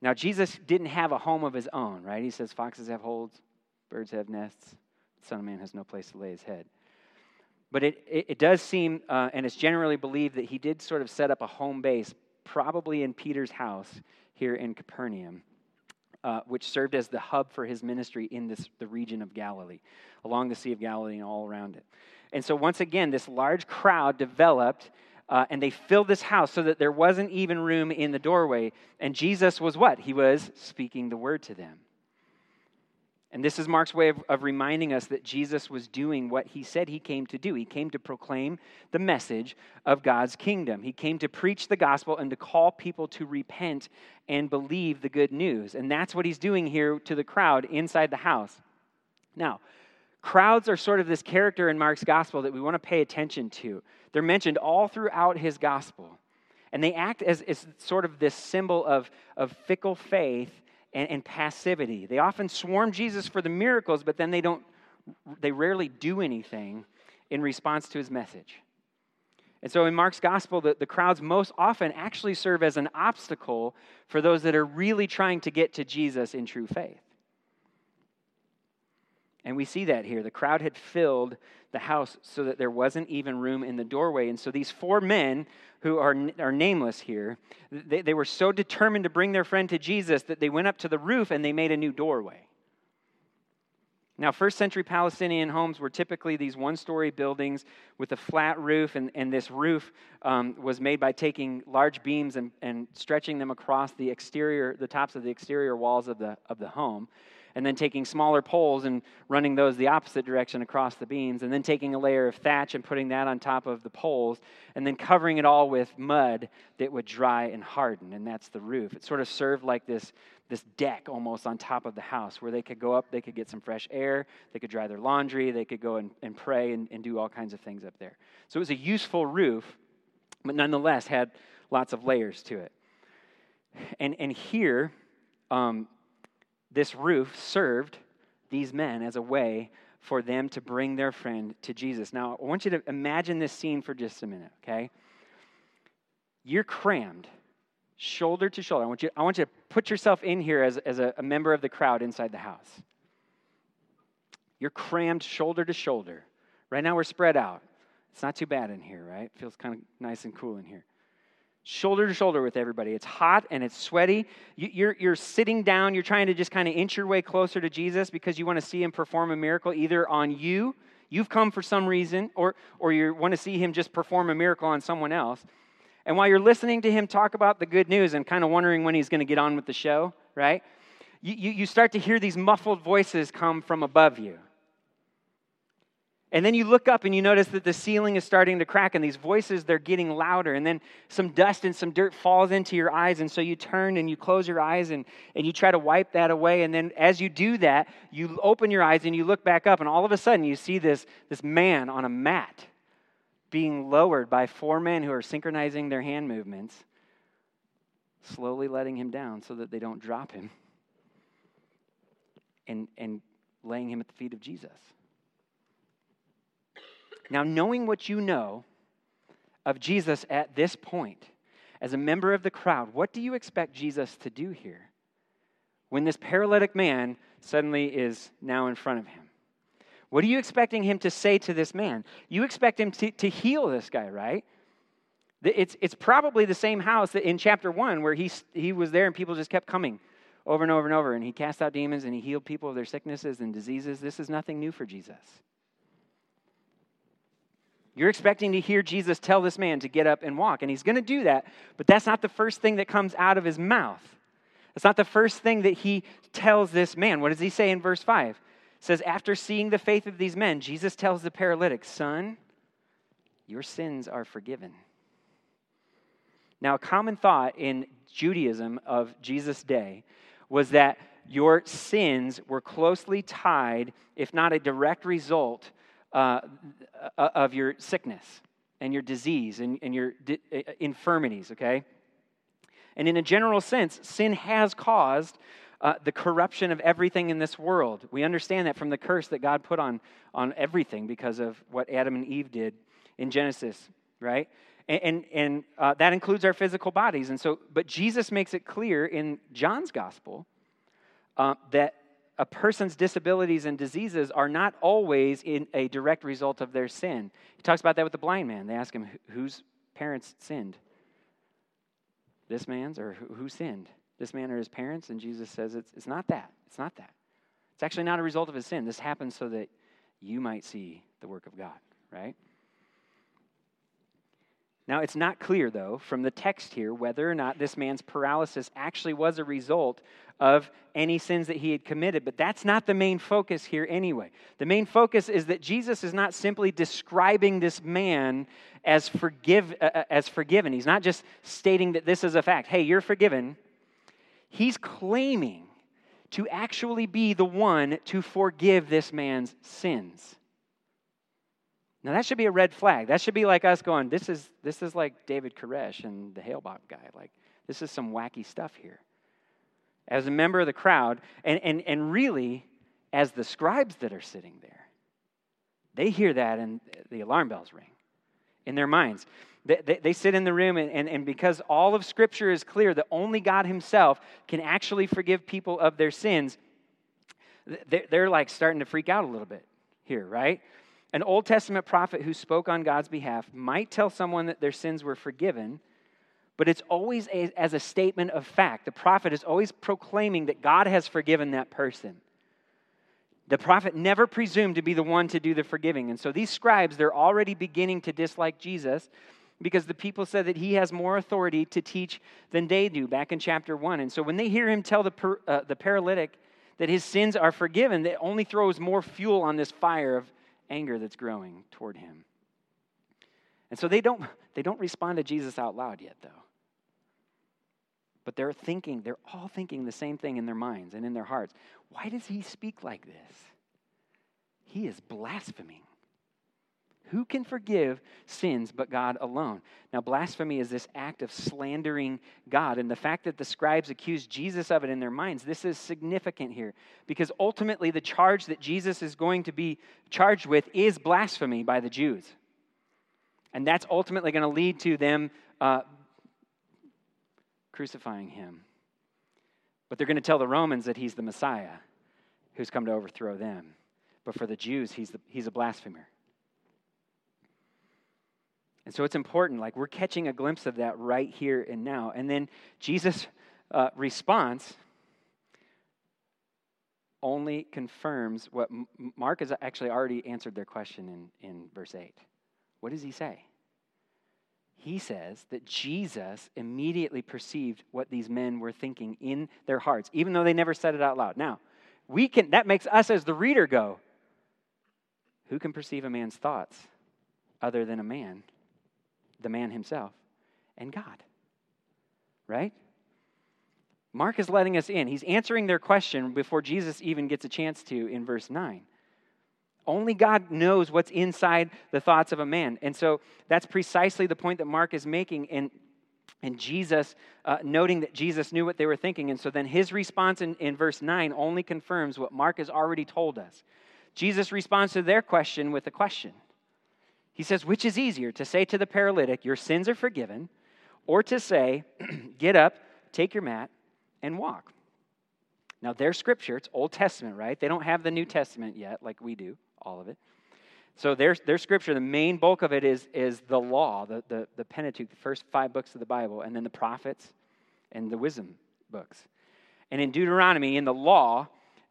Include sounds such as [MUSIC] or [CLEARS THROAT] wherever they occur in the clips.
Now, Jesus didn't have a home of his own, right? He says, Foxes have holes, birds have nests, the Son of Man has no place to lay his head. But it, it, it does seem, uh, and it's generally believed, that he did sort of set up a home base, probably in Peter's house here in Capernaum, uh, which served as the hub for his ministry in this, the region of Galilee, along the Sea of Galilee and all around it. And so, once again, this large crowd developed uh, and they filled this house so that there wasn't even room in the doorway. And Jesus was what? He was speaking the word to them. And this is Mark's way of, of, reminding us that Jesus was doing what he said he came to do. He came to proclaim the message of God's kingdom. He came to preach the gospel and to call people to repent and believe the good news. And that's what he's doing here to the crowd inside the house. Now, Crowds are sort of this character in Mark's gospel that we want to pay attention to. They're mentioned all throughout his gospel. And they act as, as sort of this symbol of, of fickle faith and, and passivity. They often swarm Jesus for the miracles, but then they don't they rarely do anything in response to his message. And so in Mark's gospel, the, the crowds most often actually serve as an obstacle for those that are really trying to get to Jesus in true faith. And we see that here. The crowd had filled the house so that there wasn't even room in the doorway. And so these four men, who are, are nameless here, they, they were so determined to bring their friend to Jesus that they went up to the roof and they made a new doorway. Now, first century Palestinian homes were typically these one story buildings with a flat roof, and, and this roof um, was made by taking large beams and, and stretching them across the exterior, the tops of the exterior walls of the, of the home and then taking smaller poles and running those the opposite direction across the beams, and then taking a layer of thatch and putting that on top of the poles, and then covering it all with mud that would dry and harden, and that's the roof. It sort of served like this, this deck almost on top of the house where they could go up, they could get some fresh air, they could dry their laundry, they could go and, and pray and, and do all kinds of things up there. So it was a useful roof, but nonetheless had lots of layers to it. And, and here, um, this roof served these men as a way for them to bring their friend to Jesus. Now, I want you to imagine this scene for just a minute, okay? You're crammed, shoulder to shoulder. I want you, I want you to put yourself in here as, as a, a member of the crowd inside the house. You're crammed shoulder to shoulder. Right now, we're spread out. It's not too bad in here, right? It feels kind of nice and cool in here shoulder to shoulder with everybody. It's hot and it's sweaty. You're, you're sitting down, you're trying to just kind of inch your way closer to Jesus because you want to see him perform a miracle either on you, you've come for some reason, or, or you want to see him just perform a miracle on someone else. And while you're listening to him talk about the good news and kind of wondering when he's going to get on with the show, right? You, you, you start to hear these muffled voices come from above you. And then you look up and you notice that the ceiling is starting to crack and these voices, they're getting louder. And then some dust and some dirt falls into your eyes. And so you turn and you close your eyes and, and you try to wipe that away. And then as you do that, you open your eyes and you look back up. And all of a sudden, you see this, this man on a mat being lowered by four men who are synchronizing their hand movements, slowly letting him down so that they don't drop him, and, and laying him at the feet of Jesus. Now, knowing what you know of Jesus at this point, as a member of the crowd, what do you expect Jesus to do here when this paralytic man suddenly is now in front of him? What are you expecting him to say to this man? You expect him to, to heal this guy, right? It's, it's probably the same house that in chapter one where he, he was there and people just kept coming over and over and over, and he cast out demons and he healed people of their sicknesses and diseases. This is nothing new for Jesus. You're expecting to hear Jesus tell this man to get up and walk, and he's going to do that, but that's not the first thing that comes out of his mouth. That's not the first thing that he tells this man. What does he say in verse 5? It says, After seeing the faith of these men, Jesus tells the paralytic, Son, your sins are forgiven. Now, a common thought in Judaism of Jesus' day was that your sins were closely tied, if not a direct result, uh, uh, of your sickness and your disease and, and your di- uh, infirmities, okay? And in a general sense, sin has caused uh, the corruption of everything in this world. We understand that from the curse that God put on, on everything because of what Adam and Eve did in Genesis, right? And, and, and uh, that includes our physical bodies. And so, but Jesus makes it clear in John's gospel uh, that a person's disabilities and diseases are not always in a direct result of their sin. He talks about that with the blind man. They ask him, whose parents sinned? This man's, or who sinned? This man or his parents? And Jesus says, it's, it's not that. It's not that. It's actually not a result of his sin. This happens so that you might see the work of God, right? Now, it's not clear, though, from the text here, whether or not this man's paralysis actually was a result of any sins that he had committed, but that's not the main focus here anyway. The main focus is that Jesus is not simply describing this man as, forgive, uh, uh as forgiven. He's not just stating that this is a fact. Hey, you're forgiven. He's claiming to actually be the one to forgive this man's sins. Now that should be a red flag. That should be like us going, this is this is like David Koresh and the Hale-Bopp guy. Like this is some wacky stuff here. As a member of the crowd, and, and, and really as the scribes that are sitting there, they hear that and the alarm bells ring in their minds. They, they, they sit in the room, and, and, and because all of Scripture is clear that only God Himself can actually forgive people of their sins, they're, they're like starting to freak out a little bit here, right? An Old Testament prophet who spoke on God's behalf might tell someone that their sins were forgiven, but it's always a, as a statement of fact. The prophet is always proclaiming that God has forgiven that person. The prophet never presumed to be the one to do the forgiving. And so these scribes, they're already beginning to dislike Jesus because the people said that he has more authority to teach than they do back in chapter 1. And so when they hear him tell the, per, uh, the paralytic that his sins are forgiven, that only throws more fuel on this fire of anger that's growing toward him. And so they don't, they don't respond to Jesus out loud yet, though. But they're thinking, they're all thinking the same thing in their minds and in their hearts. Why does he speak like this? He is blaspheming. Who can forgive sins but God alone? Now, blasphemy is this act of slandering God. And the fact that the scribes accused Jesus of it in their minds, this is significant here. Because ultimately, the charge that Jesus is going to be charged with is blasphemy by the Jews. And that's ultimately going to lead to them uh, crucifying him. But they're going to tell the Romans that he's the Messiah who's come to overthrow them. But for the Jews, he's, the, he's a blasphemer. And so it's important, like we're catching a glimpse of that right here and now. And then Jesus' uh, response only confirms what Mark has actually already answered their question in, in verse 8. What does he say? He says that Jesus immediately perceived what these men were thinking in their hearts, even though they never said it out loud. Now, we can that makes us as the reader go, who can perceive a man's thoughts other than a man? The man himself, and God. Right? Mark is letting us in. He's answering their question before Jesus even gets a chance to in verse 9. Only God knows what's inside the thoughts of a man. And so that's precisely the point that Mark is making in, in Jesus, uh, noting that Jesus knew what they were thinking. And so then his response in, in verse 9 only confirms what Mark has already told us. Jesus responds to their question with a question he says, Which is easier, to say to the paralytic, Your sins are forgiven, or to say, [CLEARS THROAT] Get up, take your mat, and walk? Now, their scripture, it's Old Testament, right? They don't have the New Testament yet, like we do, all of it. So their, their scripture, the main bulk of it is, is the law, the, the, the Pentateuch, the first five books of the Bible, and then the prophets and the wisdom books. And in Deuteronomy, in the law,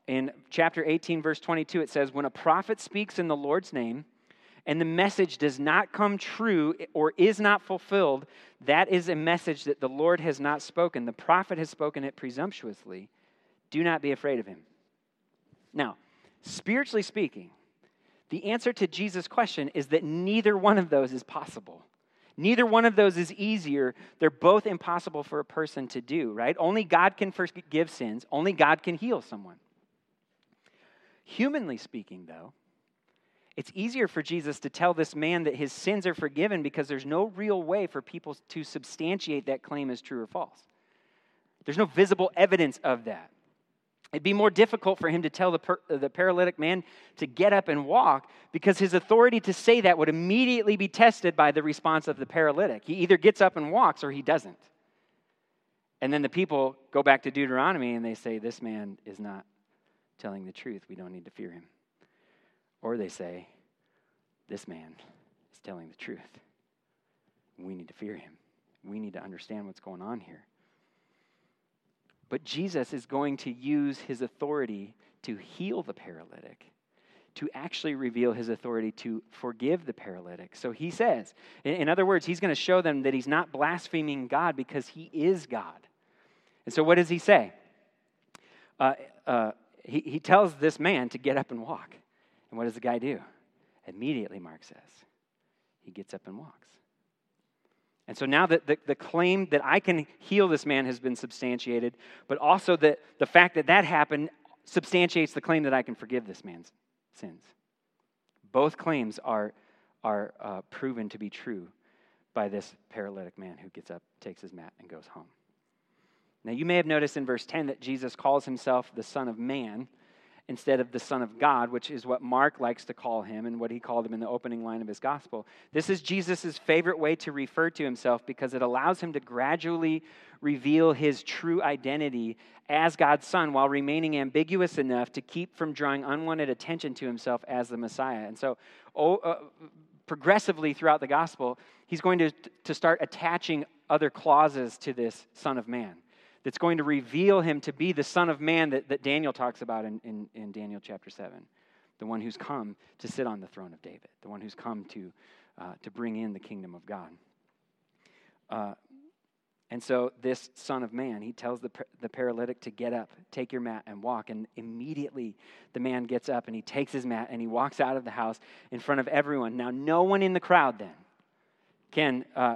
in chapter 18, verse 22, it says, When a prophet speaks in the Lord's name, and the message does not come true or is not fulfilled, that is a message that the Lord has not spoken. The prophet has spoken it presumptuously. Do not be afraid of him. Now, spiritually speaking, the answer to Jesus' question is that neither one of those is possible. Neither one of those is easier. They're both impossible for a person to do, right? Only God can forgive sins, only God can heal someone. Humanly speaking, though, it's easier for Jesus to tell this man that his sins are forgiven because there's no real way for people to substantiate that claim as true or false. There's no visible evidence of that. It'd be more difficult for him to tell the, per, uh, the paralytic man to get up and walk because his authority to say that would immediately be tested by the response of the paralytic. He either gets up and walks or he doesn't. And then the people go back to Deuteronomy and they say, This man is not telling the truth. We don't need to fear him. Or they say, This man is telling the truth. We need to fear him. We need to understand what's going on here. But Jesus is going to use his authority to heal the paralytic, to actually reveal his authority to forgive the paralytic. So he says, in other words, he's going to show them that he's not blaspheming God because he is God. And so what does he say? Uh, uh, he, he tells this man to get up and walk. And what does the guy do? Immediately, Mark says, he gets up and walks. And so now that the, the claim that I can heal this man has been substantiated, but also that the fact that that happened substantiates the claim that I can forgive this man's sins. Both claims are, are uh, proven to be true by this paralytic man who gets up, takes his mat, and goes home. Now, you may have noticed in verse 10 that Jesus calls himself the Son of Man instead of the Son of God, which is what Mark likes to call him and what he called him in the opening line of his gospel. This is Jesus' favorite way to refer to himself because it allows him to gradually reveal his true identity as God's Son while remaining ambiguous enough to keep from drawing unwanted attention to himself as the Messiah. And so, oh, uh, progressively throughout the gospel, he's going to, to start attaching other clauses to this Son of Man that's going to reveal him to be the Son of Man that, that Daniel talks about in, in, in Daniel chapter 7. The one who's come to sit on the throne of David, the one who's come to, uh, to bring in the kingdom of God. Uh, and so, this Son of Man, he tells the, the paralytic to get up, take your mat, and walk. And immediately the man gets up and he takes his mat and he walks out of the house in front of everyone. Now, no one in the crowd then can, uh,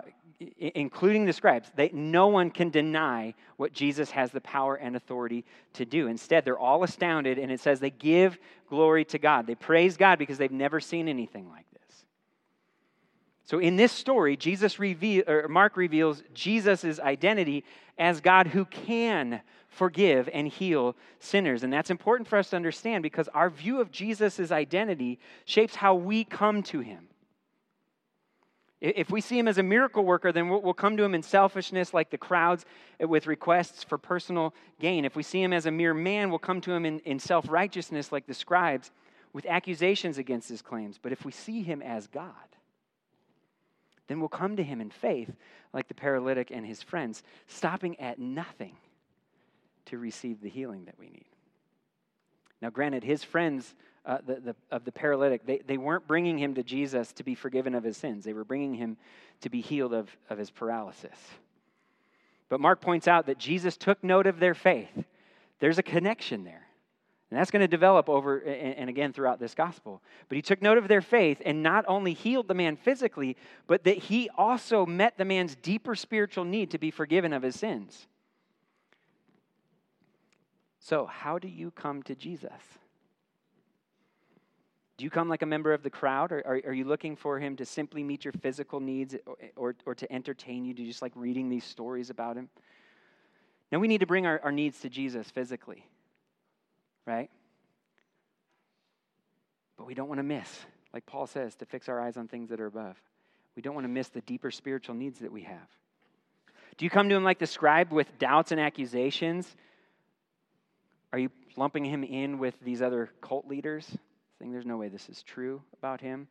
including the scribes, they, no one can deny what Jesus has the power and authority to do. Instead, they're all astounded, and it says they give glory to God. They praise God because they've never seen anything like this. So, in this story, Jesus reveal, or Mark reveals Jesus' identity as God who can forgive and heal sinners. And that's important for us to understand because our view of Jesus' identity shapes how we come to him. If we see him as a miracle worker, then we'll come to him in selfishness, like the crowds, uh, with requests for personal gain. If we see him as a mere man, we'll come to him in, in self righteousness, like the scribes, with accusations against his claims. But if we see him as God, then we'll come to him in faith, like the paralytic and his friends, stopping at nothing to receive the healing that we need. Now, granted, his friends uh, the, the, of the paralytic, they, they weren't bringing him to Jesus to be forgiven of his sins. They were bringing him to be healed of, of his paralysis. But Mark points out that Jesus took note of their faith. There's a connection there. And that's going to develop over and again throughout this gospel. But he took note of their faith and not only healed the man physically, but that he also met the man's deeper spiritual need to be forgiven of his sins. So, how do you come to Jesus? Do you come like a member of the crowd, or are, are you looking for him to simply meet your physical needs or, or, or, to entertain you? Do you just like reading these stories about him? Now, we need to bring our, our needs to Jesus physically, right? But we don't want to miss, like Paul says, to fix our eyes on things that are above. We don't want to miss the deeper spiritual needs that we have. Do you come to him like the scribe with doubts and accusations? Are you lumping him in with these other cult leaders? Saying there's no way this is true about him,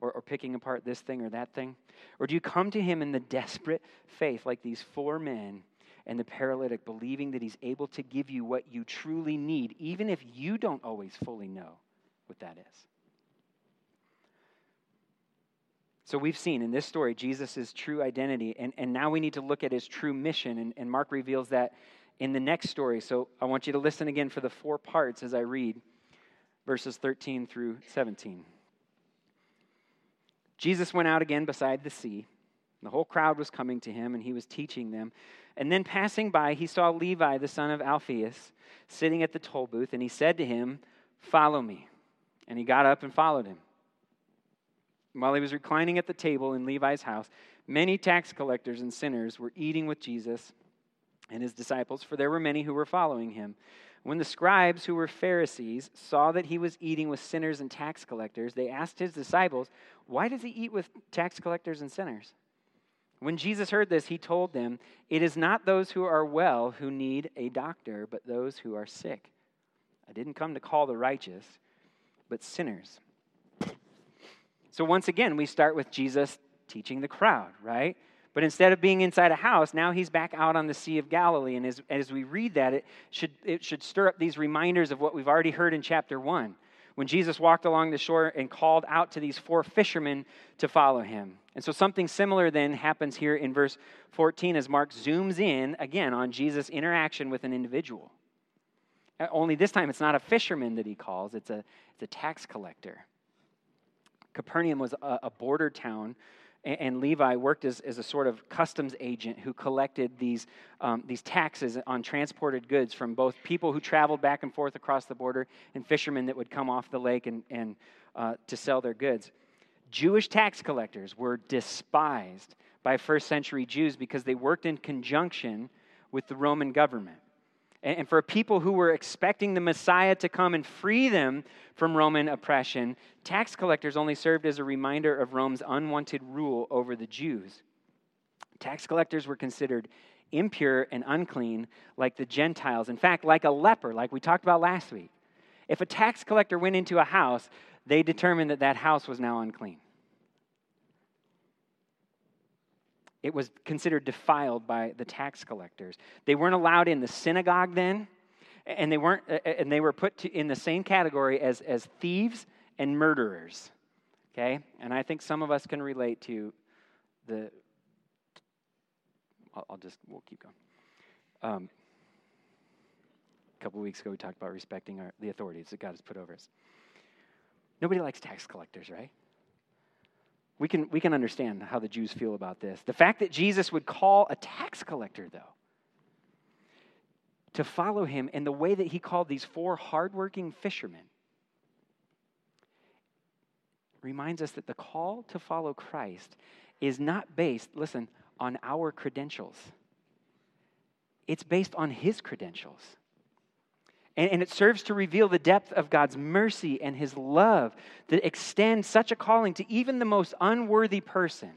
or, or picking apart this thing or that thing? Or do you come to him in the desperate faith, like these four men and the paralytic, believing that he's able to give you what you truly need, even if you don't always fully know what that is? So we've seen in this story Jesus' true identity, and, and now we need to look at his true mission, and, and Mark reveals that in the next story. So I want you to listen again for the four parts as I read verses 13 through 17. Jesus went out again beside the sea. The whole crowd was coming to him, and he was teaching them. And then passing by, he saw Levi, the son of Alphaeus, sitting at the toll booth, and he said to him, Follow me. And he got up and followed him. While he was reclining at the table in Levi's house, many tax collectors and sinners were eating with Jesus and his disciples, for there were many who were following him. When the scribes, who were Pharisees, saw that he was eating with sinners and tax collectors, they asked his disciples, Why does he eat with tax collectors and sinners? When Jesus heard this, he told them, It is not those who are well who need a doctor, but those who are sick. I didn't come to call the righteous, but sinners. So once again, we start with Jesus teaching the crowd, right? But instead of being inside a house, now he's back out on the Sea of Galilee. And as, as we read that, it should, it should stir up these reminders of what we've already heard in chapter 1 when Jesus walked along the shore and called out to these four fishermen to follow him. And so something similar then happens here in verse 14 as Mark zooms in again on Jesus' interaction with an individual. Uh, only this time it's not a fisherman that he calls, it's a, it's a tax collector. Capernaum was a, a border town and Levi worked as, as a sort of customs agent who collected these, um, these taxes on transported goods from both people who traveled back and forth across the border and fishermen that would come off the lake and, and uh, to sell their goods. Jewish tax collectors were despised by first century Jews because they worked in conjunction with the Roman government. And for people who were expecting the Messiah to come and free them from Roman oppression, tax collectors only served as a reminder of Rome's unwanted rule over the Jews. Tax collectors were considered impure and unclean like the Gentiles. In fact, like a leper, like we talked about last week. If a tax collector went into a house, they determined that that house was now unclean. It was considered defiled by the tax collectors. They weren't allowed in the synagogue then, and they weren't and they were put to, in the same category as, as thieves and murderers. Okay? And I think some of us can relate to the I'll, I'll just we'll keep going. Um, a couple weeks ago we talked about respecting our, the authorities that God has put over us. Nobody likes tax collectors, right? We can, we can understand how the Jews feel about this. The fact that Jesus would call a tax collector, though, to follow him in the way that he called these four hardworking fishermen reminds us that the call to follow Christ is not based, listen, on our credentials. It's based on his credentials. And, and, it serves to reveal the depth of God's mercy and his love that extends such a calling to even the most unworthy person.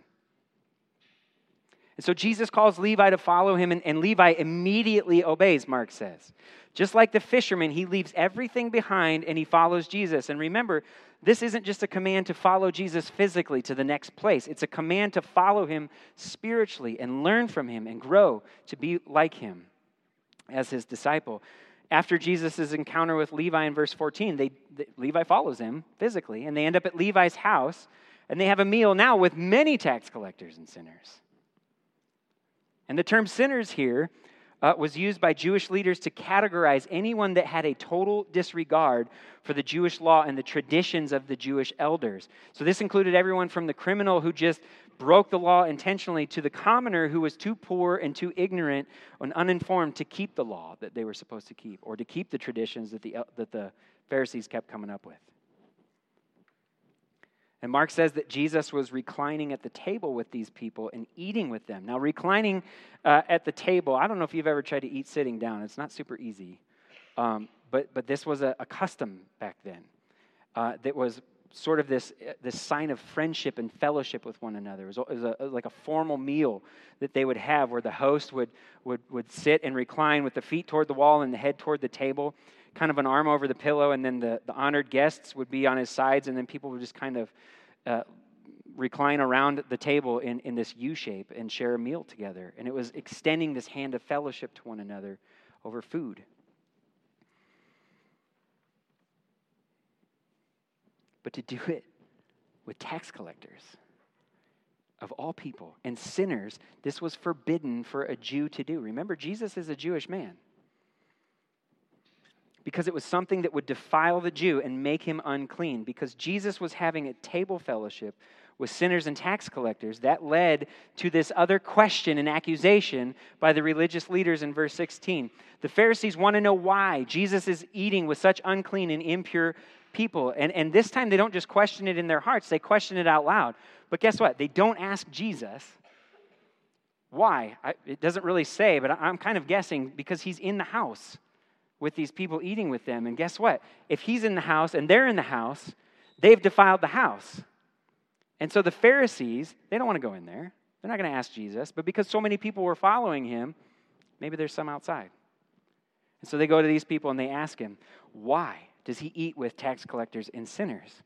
And so Jesus calls Levi to follow him, and, and Levi immediately obeys, Mark says. Just like the fisherman, he leaves everything behind and he follows Jesus. And remember, this isn't just a command to follow Jesus physically to the next place, it's a command to follow him spiritually and learn from him and grow to be like him as his disciple after Jesus' encounter with Levi in verse 14, they, they, Levi follows him physically, and they end up at Levi's house, and they have a meal now with many tax collectors and sinners. And the term sinners here uh, was used by Jewish leaders to categorize anyone that had a total disregard for the Jewish law and the traditions of the Jewish elders. So this included everyone from the criminal who just broke the law intentionally to the commoner who was too poor and too ignorant and uninformed to keep the law that they were supposed to keep or to keep the traditions that the, that the Pharisees kept coming up with. And Mark says that Jesus was reclining at the table with these people and eating with them. Now, reclining uh, at the table, I don't know if you've ever tried to eat sitting down, it's not super easy. Um, but, but this was a, a custom back then uh, that was sort of this, uh, this sign of friendship and fellowship with one another. It was, it was a, like a formal meal that they would have where the host would, would, would sit and recline with the feet toward the wall and the head toward the table, kind of an arm over the pillow, and then the, the honored guests would be on his sides, and then people would just kind of uh, recline around the table in, in this U shape and share a meal together. And it was extending this hand of fellowship to one another over food. But to do it with tax collectors of all people and sinners, this was forbidden for a Jew to do. Remember, Jesus is a Jewish man. Because it was something that would defile the Jew and make him unclean. Because Jesus was having a table fellowship with sinners and tax collectors, that led to this other question and accusation by the religious leaders in verse 16. The Pharisees want to know why Jesus is eating with such unclean and impure people. And, and this time they don't just question it in their hearts, they question it out loud. But guess what? They don't ask Jesus. Why? I, it doesn't really say, but I'm kind of guessing because he's in the house. with these people eating with them. And guess what? If he's in the house and they're in the house, they've defiled the house. And so the Pharisees, they don't want to go in there. They're not going to ask Jesus. But because so many people were following him, maybe there's some outside. And so they go to these people and they ask him, Why does he eat with tax collectors and sinners?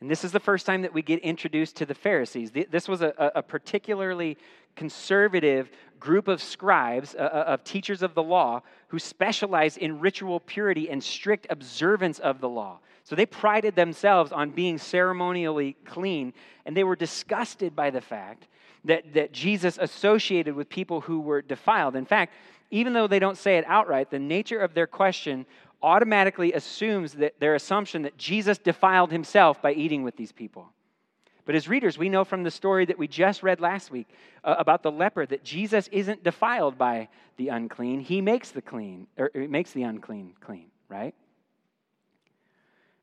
And this is the first time that we get introduced to the Pharisees. This was a, a particularly conservative group of scribes, uh, of teachers of the law, who specialized in ritual purity and strict observance of the law. So they prided themselves on being ceremonially clean, and they were disgusted by the fact that, that Jesus associated with people who were defiled. In fact, even though they don't say it outright, the nature of their question automatically assumes that their assumption that Jesus defiled himself by eating with these people. But as readers, we know from the story that we just read last week uh, about the leper that Jesus isn't defiled by the unclean. He makes the clean, or, makes the unclean clean, right?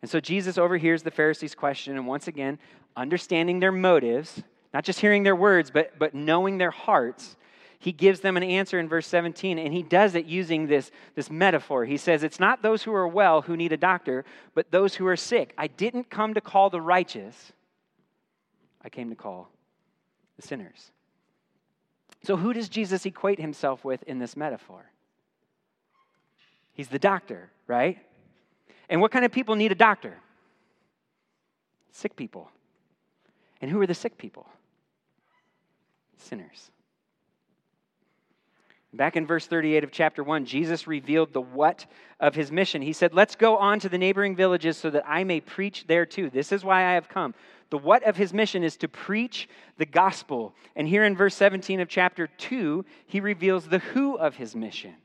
And so Jesus overhears the Pharisees' question, and once again, understanding their motives, not just hearing their words, but, but knowing their hearts, he gives them an answer in verse 17, and he does it using this, this metaphor. He says, It's not those who are well who need a doctor, but those who are sick. I didn't come to call the righteous, I came to call the sinners. So, who does Jesus equate himself with in this metaphor? He's the doctor, right? And what kind of people need a doctor? Sick people. And who are the sick people? Sinners. Back in verse 38 of chapter 1, Jesus revealed the what of his mission. He said, Let's go on to the neighboring villages so that I may preach there too. This is why I have come. The what of his mission is to preach the gospel. And here in verse 17 of chapter 2, he reveals the who of his mission.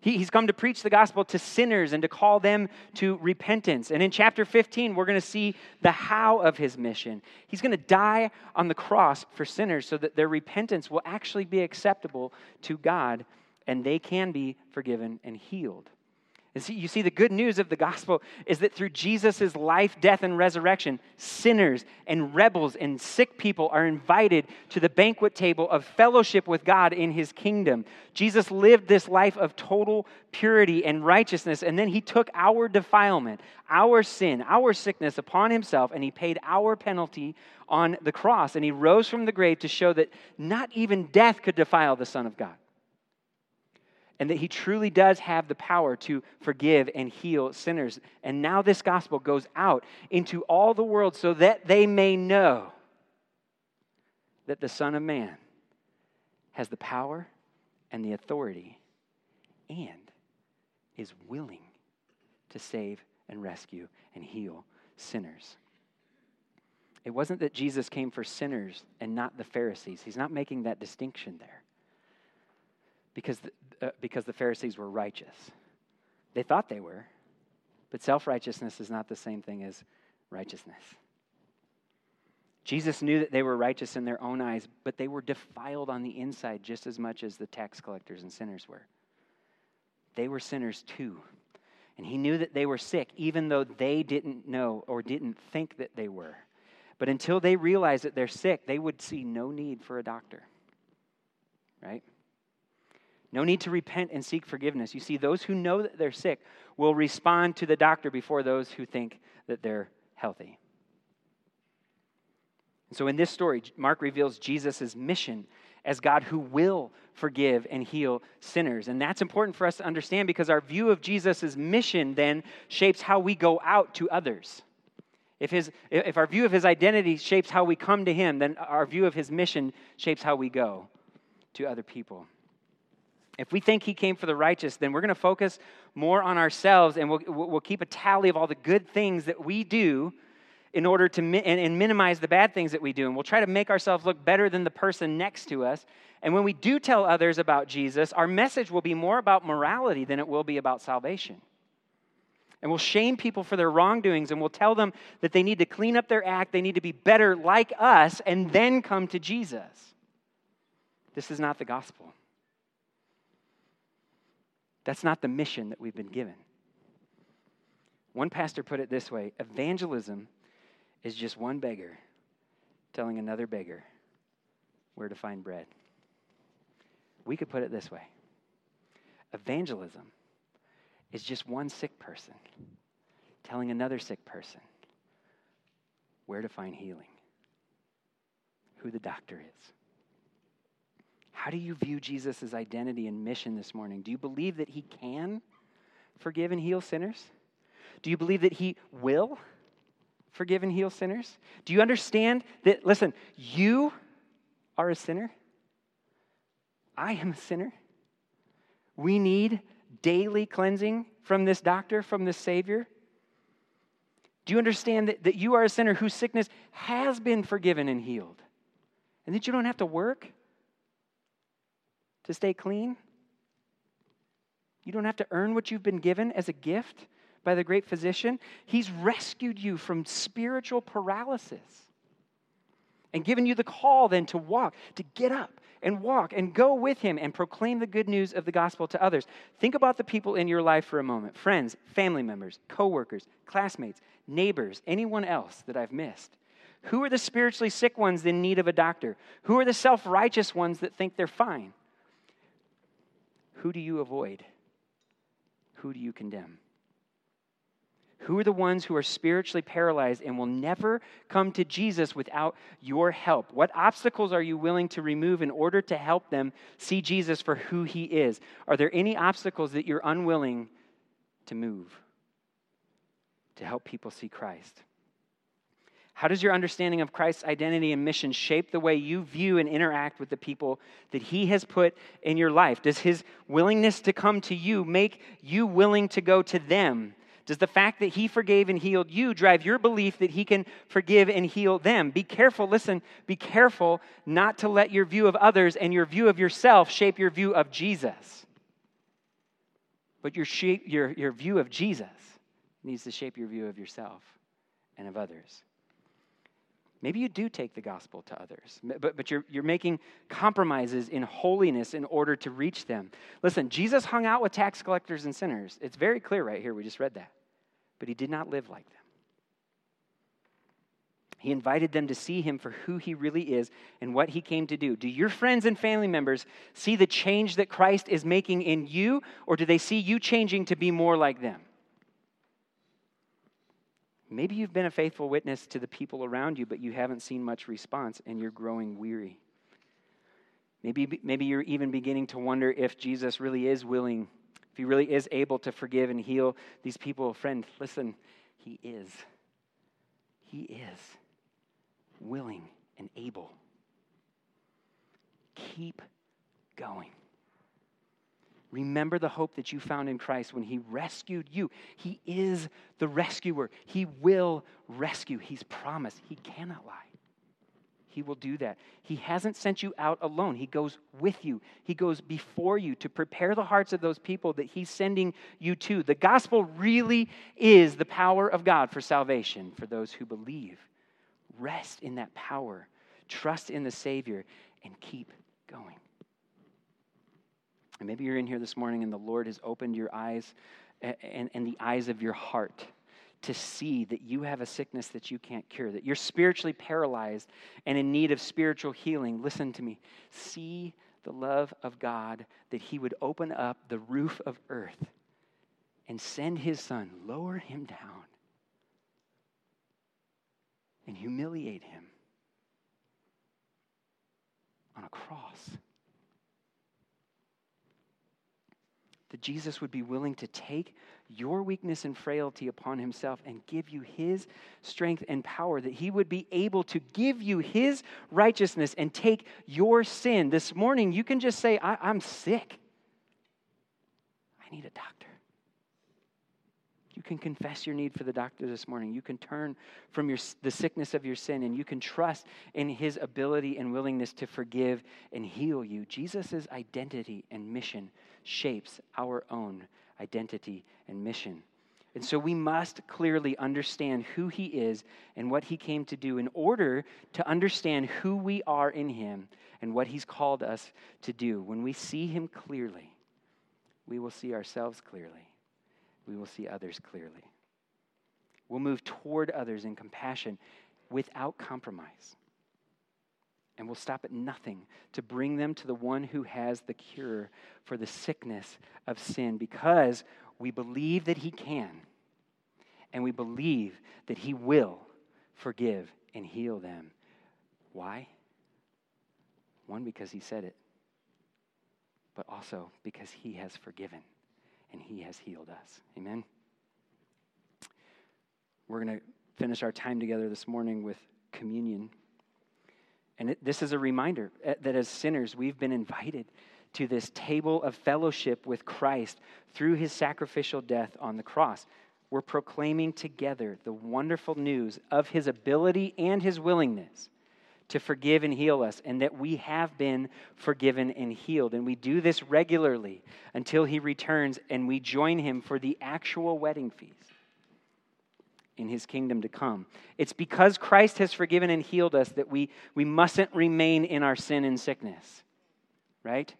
He, he's come to preach the gospel to sinners and to call them to repentance. And in chapter 15, we're going to see the how of his mission. He's going to die on the cross for sinners so that their repentance will actually be acceptable to God and they can be forgiven and healed. You see, the good news of the gospel is that through Jesus' life, death, and resurrection, sinners and rebels and sick people are invited to the banquet table of fellowship with God in his kingdom. Jesus lived this life of total purity and righteousness, and then he took our defilement, our sin, our sickness upon himself, and he paid our penalty on the cross. And he rose from the grave to show that not even death could defile the Son of God and that he truly does have the power to forgive and heal sinners. And now this gospel goes out into all the world so that they may know that the Son of Man has the power and the authority and is willing to save and rescue and heal sinners. It wasn't that Jesus came for sinners and not the Pharisees. He's not making that distinction there because the, uh, because the Pharisees were righteous. They thought they were, but self righteousness is not the same thing as righteousness. Jesus knew that they were righteous in their own eyes, but they were defiled on the inside just as much as the tax collectors and sinners were. They were sinners too. And he knew that they were sick, even though they didn't know or didn't think that they were. But until they realized that they're sick, they would see no need for a doctor. Right? No need to repent and seek forgiveness. You see, those who know that they're sick will respond to the doctor before those who think that they're healthy. And so in this story, Mark reveals Jesus' mission as God who will forgive and heal sinners. And that's important for us to understand because our view of Jesus' mission then shapes how we go out to others. If, his, if our view of his identity shapes how we come to him, then our view of his mission shapes how we go to other people. If we think he came for the righteous, then we're going to focus more on ourselves and we'll, we'll keep a tally of all the good things that we do in order to mi- and, and minimize the bad things that we do. And we'll try to make ourselves look better than the person next to us. And when we do tell others about Jesus, our message will be more about morality than it will be about salvation. And we'll shame people for their wrongdoings and we'll tell them that they need to clean up their act, they need to be better like us, and then come to Jesus. This is not the gospel. That's not the mission that we've been given. One pastor put it this way evangelism is just one beggar telling another beggar where to find bread. We could put it this way evangelism is just one sick person telling another sick person where to find healing, who the doctor is. How do you view Jesus' identity and mission this morning? Do you believe that he can forgive and heal sinners? Do you believe that he will forgive and heal sinners? Do you understand that, listen, you are a sinner? I am a sinner. We need daily cleansing from this doctor, from this Savior. Do you understand that, that you are a sinner whose sickness has been forgiven and healed? And that you don't have to work to stay clean? You don't have to earn what you've been given as a gift by the great physician. He's rescued you from spiritual paralysis and given you the call then to walk, to get up and walk and go with him and proclaim the good news of the gospel to others. Think about the people in your life for a moment friends, family members, coworkers, classmates, neighbors, anyone else that I've missed. Who are the spiritually sick ones in need of a doctor? Who are the self righteous ones that think they're fine? Who do you avoid? Who do you condemn? Who are the ones who are spiritually paralyzed and will never come to Jesus without your help? What obstacles are you willing to remove in order to help them see Jesus for who he is? Are there any obstacles that you're unwilling to move to help people see Christ? How does your understanding of Christ's identity and mission shape the way you view and interact with the people that He has put in your life? Does His willingness to come to you make you willing to go to them? Does the fact that He forgave and healed you drive your belief that He can forgive and heal them? Be careful, listen, be careful not to let your view of others and your view of yourself shape your view of Jesus. But your, shape, your, your view of Jesus needs to shape your view of yourself and of others. Maybe you do take the gospel to others, but, but you're, you're making compromises in holiness in order to reach them. Listen, Jesus hung out with tax collectors and sinners. It's very clear right here. We just read that. But he did not live like them. He invited them to see him for who he really is and what he came to do. Do your friends and family members see the change that Christ is making in you, or do they see you changing to be more like them? Maybe you've been a faithful witness to the people around you, but you haven't seen much response and you're growing weary. Maybe, maybe you're even beginning to wonder if Jesus really is willing, if he really is able to forgive and heal these people. Friend, listen, he is. He is willing and able. Keep going. Remember the hope that you found in Christ when He rescued you. He is the rescuer. He will rescue. He's promised. He cannot lie. He will do that. He hasn't sent you out alone. He goes with you. He goes before you to prepare the hearts of those people that He's sending you to. The gospel really is the power of God for salvation for those who believe. Rest in that power, trust in the Savior, and keep going. And maybe you're in here this morning and the Lord has opened your eyes and, and the eyes of your heart to see that you have a sickness that you can't cure, that you're spiritually paralyzed and in need of spiritual healing. Listen to me. See the love of God that He would open up the roof of earth and send His Son, lower Him down, and humiliate Him on a cross. That Jesus would be willing to take your weakness and frailty upon himself and give you his strength and power, that he would be able to give you his righteousness and take your sin. This morning, you can just say, I- am sick. I need a doctor. You can confess your need for the doctor this morning. You can turn from your, the sickness of your sin and you can trust in his ability and willingness to forgive and heal you. Jesus' identity and mission shapes our own identity and mission. And so we must clearly understand who he is and what he came to do in order to understand who we are in him and what he's called us to do. When we see him clearly, we will see ourselves clearly, we will see others clearly. We'll move toward others in compassion without compromise and will stop at nothing to bring them to the one who has the cure for the sickness of sin because we believe that He can, and we believe that He will forgive and heal them. Why? One, because He said it, but also because He has forgiven and He has healed us. Amen? We're going to finish our time together this morning with communion. And it, this is a reminder eh, that as sinners, we've been invited to this table of fellowship with Christ through his sacrificial death on the cross. We're proclaiming together the wonderful news of his ability and his willingness to forgive and heal us, and that we have been forgiven and healed. And we do this regularly until he returns and we join him for the actual wedding feast in his kingdom to come. It's because Christ has forgiven and healed us that we, we mustn't remain in our sin and sickness, right?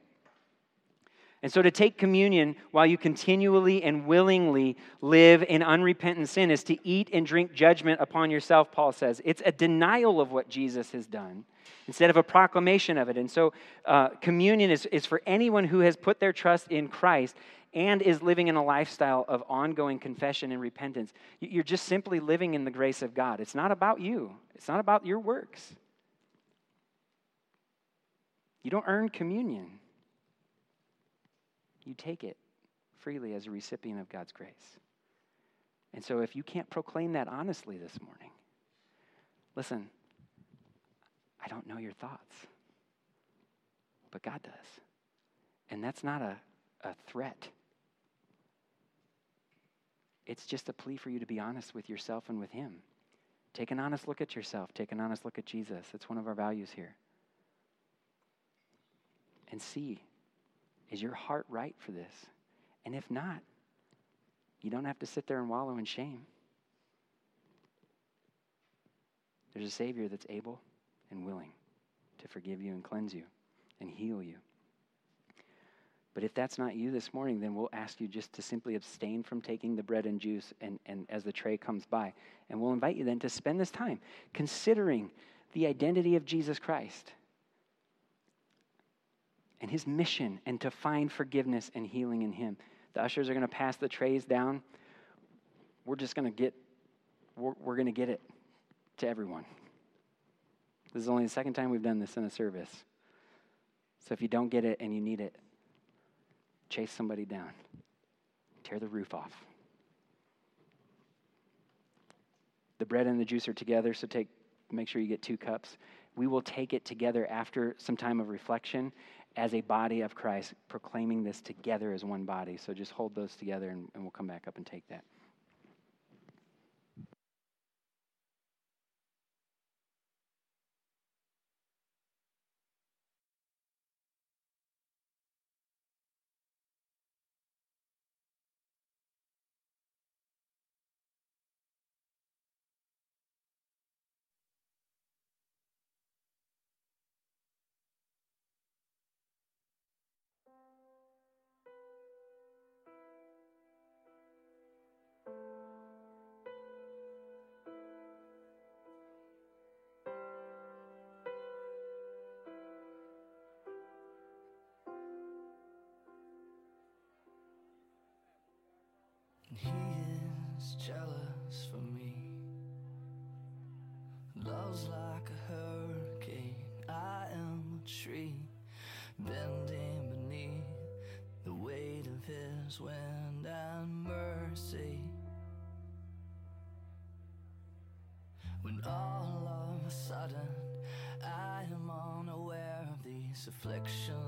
And so to take communion while you continually and willingly live in unrepentant sin is to eat and drink judgment upon yourself, Paul says. It's a denial of what Jesus has done instead of a proclamation of it. And so uh, communion is, is for anyone who has put their trust in Christ and is living in a lifestyle of ongoing confession and repentance. You're just simply living in the grace of God. It's not about you, it's not about your works. You don't earn communion you take it freely as a recipient of God's grace. And so, if you can't proclaim that honestly this morning, listen, I don't know your thoughts, but God does. And that's not a, a threat, it's just a plea for you to be honest with yourself and with Him. Take an honest look at yourself, take an honest look at Jesus. It's one of our values here. And see is your heart right for this? And if not, you don't have to sit there and wallow in shame. There's a Savior that's able and willing to forgive you and cleanse you and heal you. But if that's not you this morning, then we'll ask you just to simply abstain from taking the bread and juice and, and as the tray comes by. And we'll invite you then to spend this time considering the identity of Jesus Christ and his mission and to find forgiveness and healing in him. The ushers are going to pass the trays down. We're just going to get we're, we're going to get it to everyone. This is only the second time we've done this in a service. So if you don't get it and you need it, chase somebody down. Tear the roof off. The bread and the juice are together, so take make sure you get two cups. We will take it together after some time of reflection as a body of Christ, proclaiming this together as one body. So just hold those together and, and we'll come back up and take that. Like a hurricane. I am a tree bending beneath the weight of his wind and mercy. When all of a sudden I am unaware of these afflictions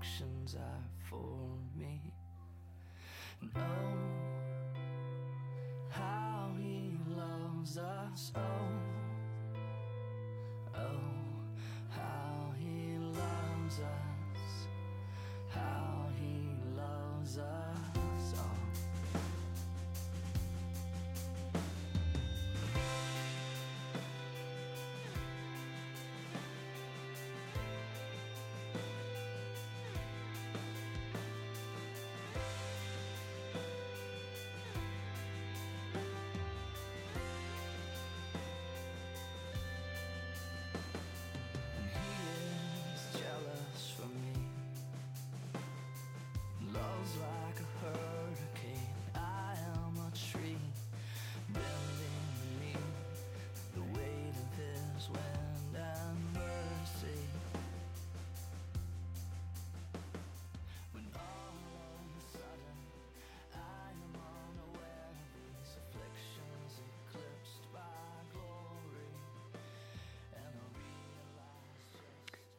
your are for me. Oh, how he loves us. Oh, oh, how he loves us. How he loves us.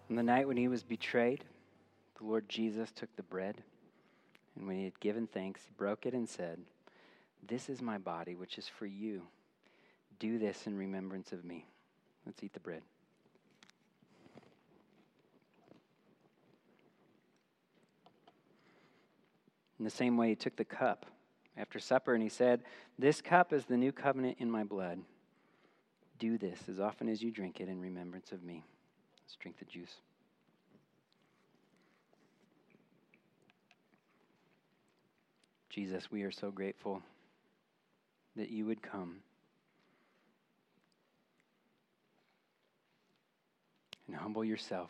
On the night when he was betrayed, the Lord Jesus took the bread, and when he had given thanks, he broke it and said, This is my body, which is for you. Do this in remembrance of me. Let's eat the bread. In the same way, he took the cup after supper and he said, This cup is the new covenant in my blood. Do this as often as you drink it in remembrance of me. Let's drink the juice. Jesus, we are so grateful that you would come and humble yourself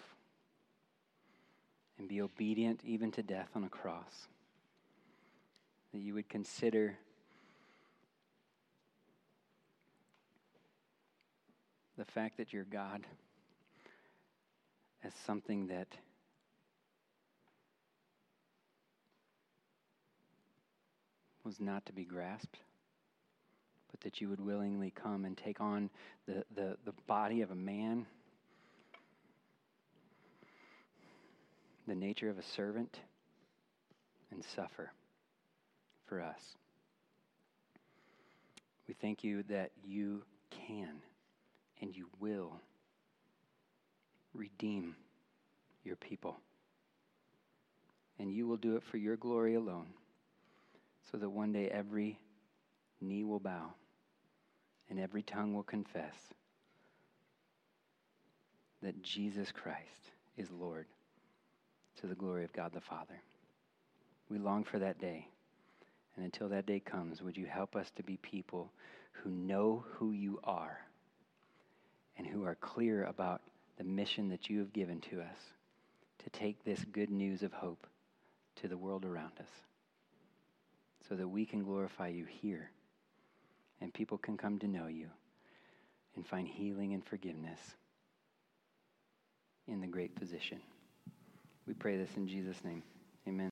and be obedient even to death on a cross. That you would consider the fact that you're God as something that was not to be grasped, but that you would willingly come and take on the, the, the body of a man, the nature of a servant, and suffer for us. We thank you that you can and you will redeem your people. And you will do it for your glory alone, so that one day every knee will bow and every tongue will confess that Jesus Christ is Lord to the glory of God the Father. We long for that day. And until that day comes, would you help us to be people who know who you are and who are clear about the mission that you have given to us to take this good news of hope to the world around us so that we can glorify you here and people can come to know you and find healing and forgiveness in the great physician. We pray this in Jesus' name. Amen.